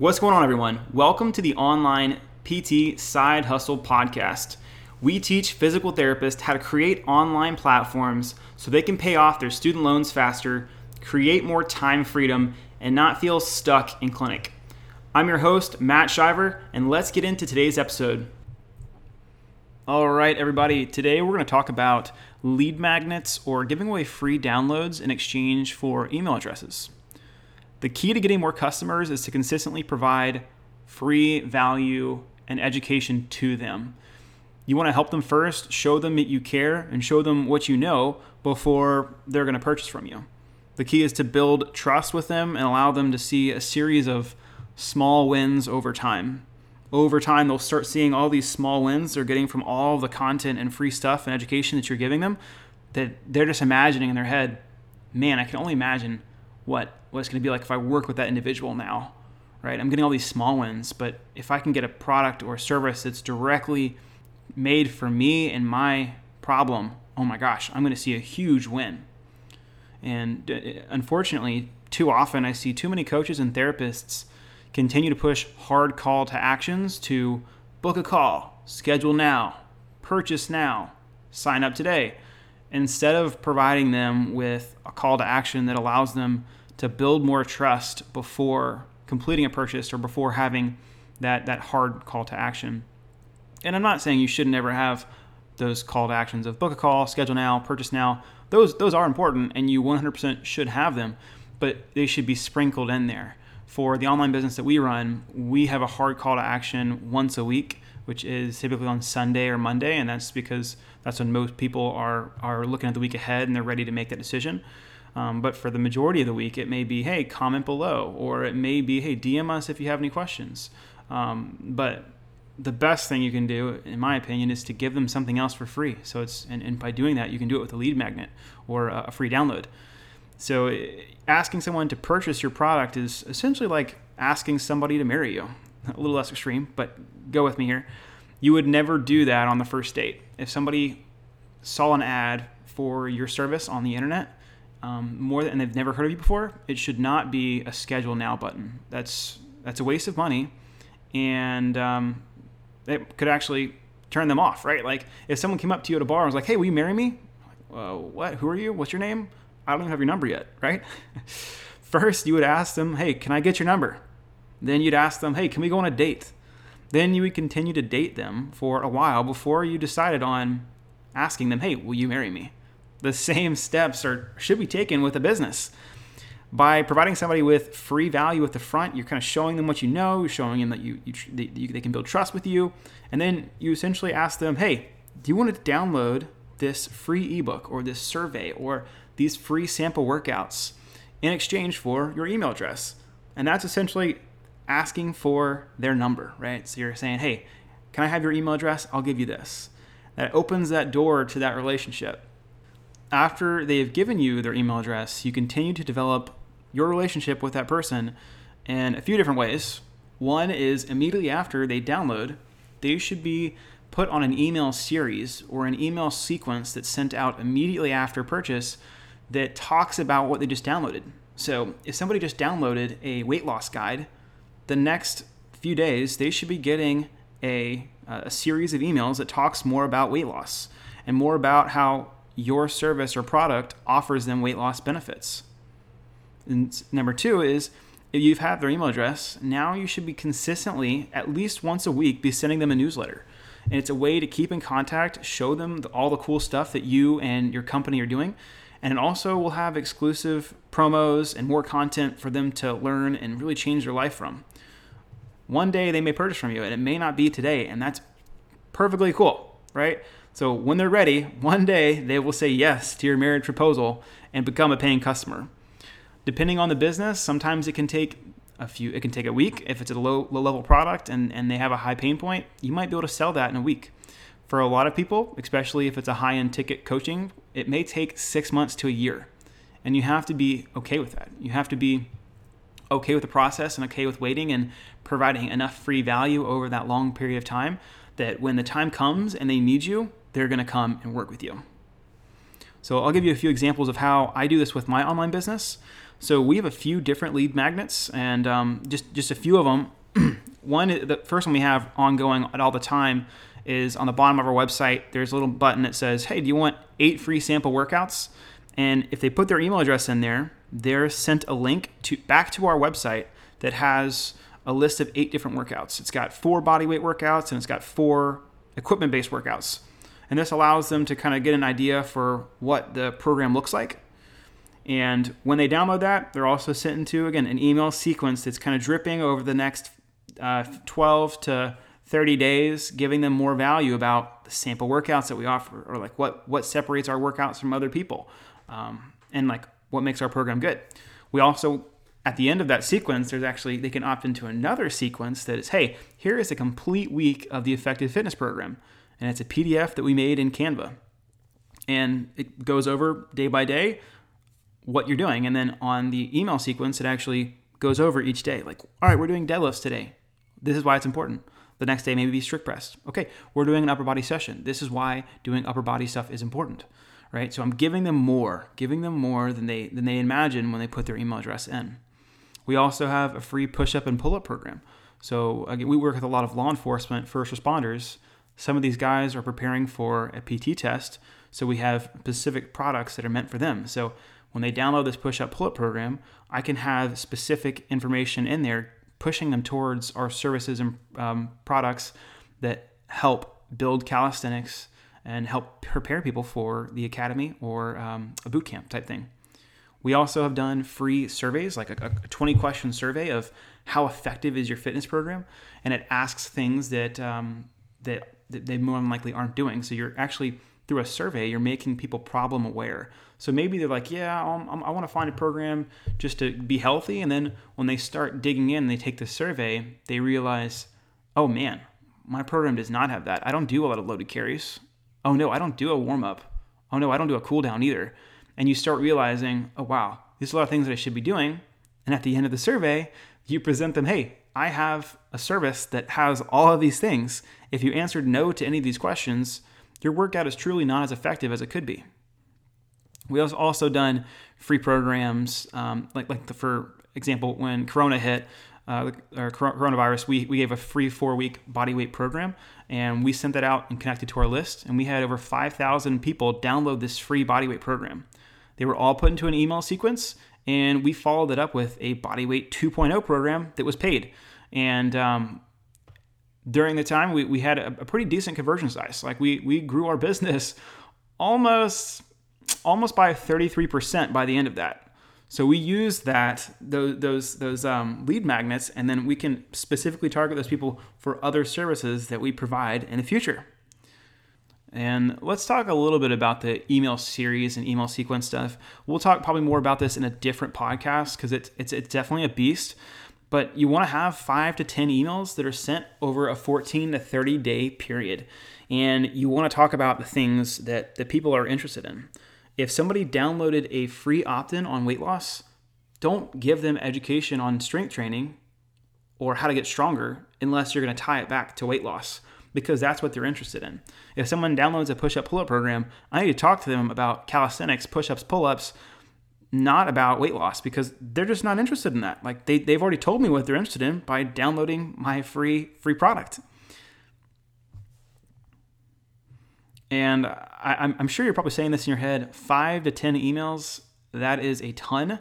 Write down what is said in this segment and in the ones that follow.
What's going on, everyone? Welcome to the Online PT Side Hustle Podcast. We teach physical therapists how to create online platforms so they can pay off their student loans faster, create more time freedom, and not feel stuck in clinic. I'm your host, Matt Shiver, and let's get into today's episode. All right, everybody, today we're going to talk about lead magnets or giving away free downloads in exchange for email addresses. The key to getting more customers is to consistently provide free value and education to them. You want to help them first, show them that you care, and show them what you know before they're going to purchase from you. The key is to build trust with them and allow them to see a series of small wins over time. Over time, they'll start seeing all these small wins they're getting from all the content and free stuff and education that you're giving them that they're just imagining in their head, man, I can only imagine what what it's going to be like if I work with that individual now, right? I'm getting all these small wins, but if I can get a product or a service that's directly made for me and my problem, oh my gosh, I'm going to see a huge win. And uh, unfortunately, too often I see too many coaches and therapists continue to push hard call to actions to book a call, schedule now, purchase now, sign up today, instead of providing them with a call to action that allows them to build more trust before completing a purchase or before having that, that hard call to action. And I'm not saying you should never have those call to actions of book a call, schedule now, purchase now. Those, those are important and you 100% should have them, but they should be sprinkled in there. For the online business that we run, we have a hard call to action once a week, which is typically on Sunday or Monday, and that's because that's when most people are, are looking at the week ahead and they're ready to make that decision. Um, but for the majority of the week, it may be, hey, comment below, or it may be, hey, DM us if you have any questions. Um, but the best thing you can do, in my opinion, is to give them something else for free. So it's, and, and by doing that, you can do it with a lead magnet or a, free download. So eh, asking someone to purchase your product is essentially like asking somebody to marry you. A little less extreme, but go with me here. You would never do that on the first date. If somebody saw an ad for your service on the internet, um, more than, and they've never heard of you before, it should not be a schedule now button. That's that's a waste of money, and um, it could actually turn them off, right? Like if someone came up to you at a bar and was like, "Hey, will you marry me?" uh, what? Who are you? What's your name? I don't even have your number yet, right? First, you would ask them, "Hey, can I get your number?" Then you'd ask them, "Hey, can we go on a date?" Then you would continue to date them for a while before you decided on asking them, "Hey, will you marry me?" The same steps are should be taken with a business. By providing somebody with free value at the front, you're kind of showing them what you know, showing them that you, you, they, you they can build trust with you, and then you essentially ask them, "Hey, do you want to download this free ebook or this survey or these free sample workouts in exchange for your email address?" And that's essentially asking for their number, right? So you're saying, "Hey, can I have your email address? I'll give you this." That opens that door to that relationship after they have given you their email address, you continue to develop your relationship with that person in a few different ways. One is immediately after they download, they should be put on an email series or an email sequence that's sent out immediately after purchase that talks about what they just downloaded. So, if somebody just downloaded a weight loss guide, the next few days they should be getting a, uh, a series of emails that talks more about weight loss and more about how your service or product offers them weight loss benefits. And number two is if you have had their email address, now you should be consistently, at least once a week, be sending them a newsletter. And it's a way to keep in contact, show them all the cool stuff that you and your company are doing. And it also will have exclusive promos and more content for them to learn and really change their life from. One day they may purchase from you, and it may not be today, and that's perfectly cool, right? So when they're ready, one day they will say yes to your marriage proposal and become a paying customer. Depending on the business, sometimes it can take a few it can take a week if it's a low low level product and, and they have a high pain point, you might be able to sell that in a week. For a lot of people, especially if it's a high end ticket coaching, it may take six months to a year. And you have to be okay with that. You have to be okay with the process and okay with waiting and providing enough free value over that long period of time that when the time comes and they need you, they're going to come and work with you. So I'll give you a few examples of how I do this with my online business. So we have a few different lead magnets, and um, just just a few of them. one, the first one we have ongoing at all the time is on the bottom of our website. There's a little button that says, "Hey, do you want eight free sample workouts?" And if they put their email address in there, they're sent a link to back to our website that has a list of eight different workouts. It's got four bodyweight workouts and it's got four equipment-based workouts. And this allows them to kind of get an idea for what the program looks like and when they download that, they're also sent into, again, an email sequence that's kind of dripping over the next uh, 12 to 30 days, giving them more value about the sample workouts that we offer or like what, what separates our workouts from other people um, and like what makes our program good. We also, at the end of that sequence, there's actually, they can opt into another sequence that is, hey, here is a complete week of the Effective Fitness Program. And it's a PDF that we made in Canva. And it goes over day by day what you're doing. And then on the email sequence, it actually goes over each day. Like, all right, we're doing deadlifts today. This is why it's important. The next day, maybe be strict press. Okay, we're doing an upper body session. This is why doing upper body stuff is important, right? So I'm giving them more, giving them more than they than they imagine when they put their email address in. We also have a free push-up and pull-up program. So again, we work with a lot of law enforcement, first responders. Some of these guys are preparing for a PT test, so we have specific products that are meant for them. So when they download this push up pull up program, I can have specific information in there pushing them towards our services and um, products that help build calisthenics and help prepare people for the academy or um, a boot camp type thing. We also have done free surveys, like a, a 20 question survey of how effective is your fitness program, and it asks things that um, that, that they more than likely aren't doing. So you're actually through a survey, you're making people problem aware. So maybe they're like, yeah, um, i want to find a program just to be healthy. And then when they start digging in, they take the survey, they realize, oh man, my program does not have that. I don't do a lot of loaded carries. Oh no, I don't do a warm up. Oh no, I don't do a cool down either. And you start realizing, oh wow, there's a lot of things that I should be doing. And at the end of the survey, you present them, hey, I have a service that has all of these things. If you answered no to any of these questions, your workout is truly not as effective as it could be. We also also done free programs, um, like like the, for example, when Corona hit, uh, or coronavirus, we, we gave a free four week body weight program and we sent that out and connected to our list. And we had over 5,000 people download this free body weight program. They were all put into an email sequence and we followed it up with a body weight 2.0 program that was paid. And um, during the time we, we had a, a, pretty decent conversion size. Like we we grew our business almost almost by 33% by the end of that. So we use that those those those um, lead magnets and then we can specifically target those people for other services that we provide in the future and let's talk a little bit about the email series and email sequence stuff. We'll talk probably more about this in a different podcast because it's, it's, it's definitely a beast but you want to have five to 10 emails that are sent over a 14 to 30 day period. And you want to talk about the things that, that people are interested in. If somebody downloaded a free opt in on weight loss, don't give them education on strength training or how to get stronger unless you're going to tie it back to weight loss because that's what they're interested in. If someone downloads a push up pull up program, I need to talk to them about calisthenics, push ups, pull ups, not about weight loss because they're just not interested in that. Like they, they've already told me what they're interested in by downloading my free free product. And I, I'm sure you're probably saying this in your head five to 10 emails, that is a ton.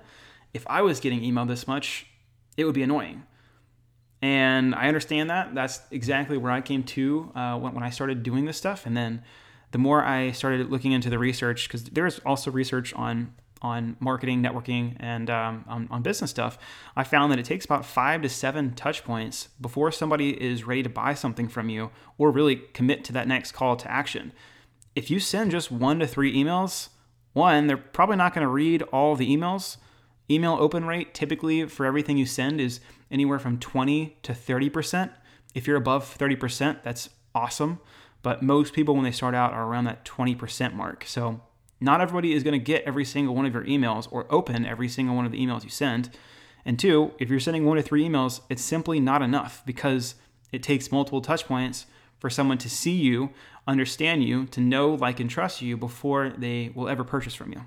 If I was getting emailed this much, it would be annoying. And I understand that. That's exactly where I came to uh, when, when I started doing this stuff. And then the more I started looking into the research, because there's also research on on marketing, networking, and um, on, on, business stuff, I found that it takes about five to seven touch points before somebody is ready to buy something from you or really commit to that next call to action. If you send just one to three emails, one, they're probably not going to read all the emails. Email open rate typically for everything you send is anywhere from 20 to 30%. If you're above 30%, that's awesome. But most people, when they start out, are around that 20% mark. So not everybody is going to get every single one of your emails or open every single one of the emails you send. And two, if you're sending one to three emails, it's simply not enough because it takes multiple touch points for someone to see you, understand you, to know, like, and trust you before they will ever purchase from you.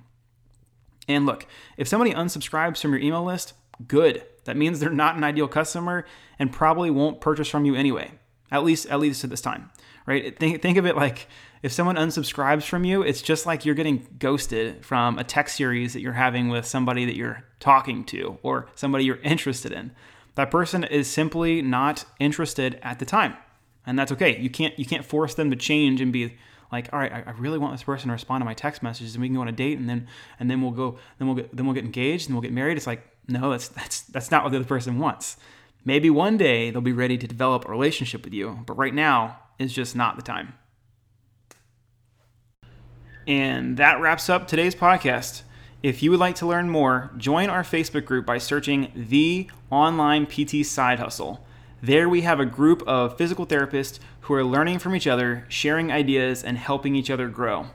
And look, if somebody unsubscribes from your email list, good. That means they're not an ideal customer and probably won't purchase from you anyway. At least at least at this time. Right? Think think of it like if someone unsubscribes from you, it's just like you're getting ghosted from a text series that you're having with somebody that you're talking to or somebody you're interested in. That person is simply not interested at the time. And that's okay. You can't you can't force them to change and be like, all right, I, I really want this person to respond to my text messages, and we can go on a date, and then and then we'll go, then we'll get then we'll get engaged, and we'll get married. It's like, no, that's that's that's not what the other person wants. Maybe one day they'll be ready to develop a relationship with you, but right now is just not the time. And that wraps up today's podcast. If you would like to learn more, join our Facebook group by searching the Online PT Side Hustle. There we have a group of physical therapists who are learning from each other, sharing ideas, and helping each other grow.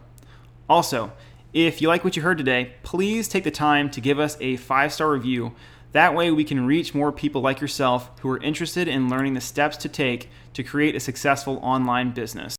Also, if you like what you heard today, please take the time to give us a five star review. That way, we can reach more people like yourself who are interested in learning the steps to take to create a successful online business.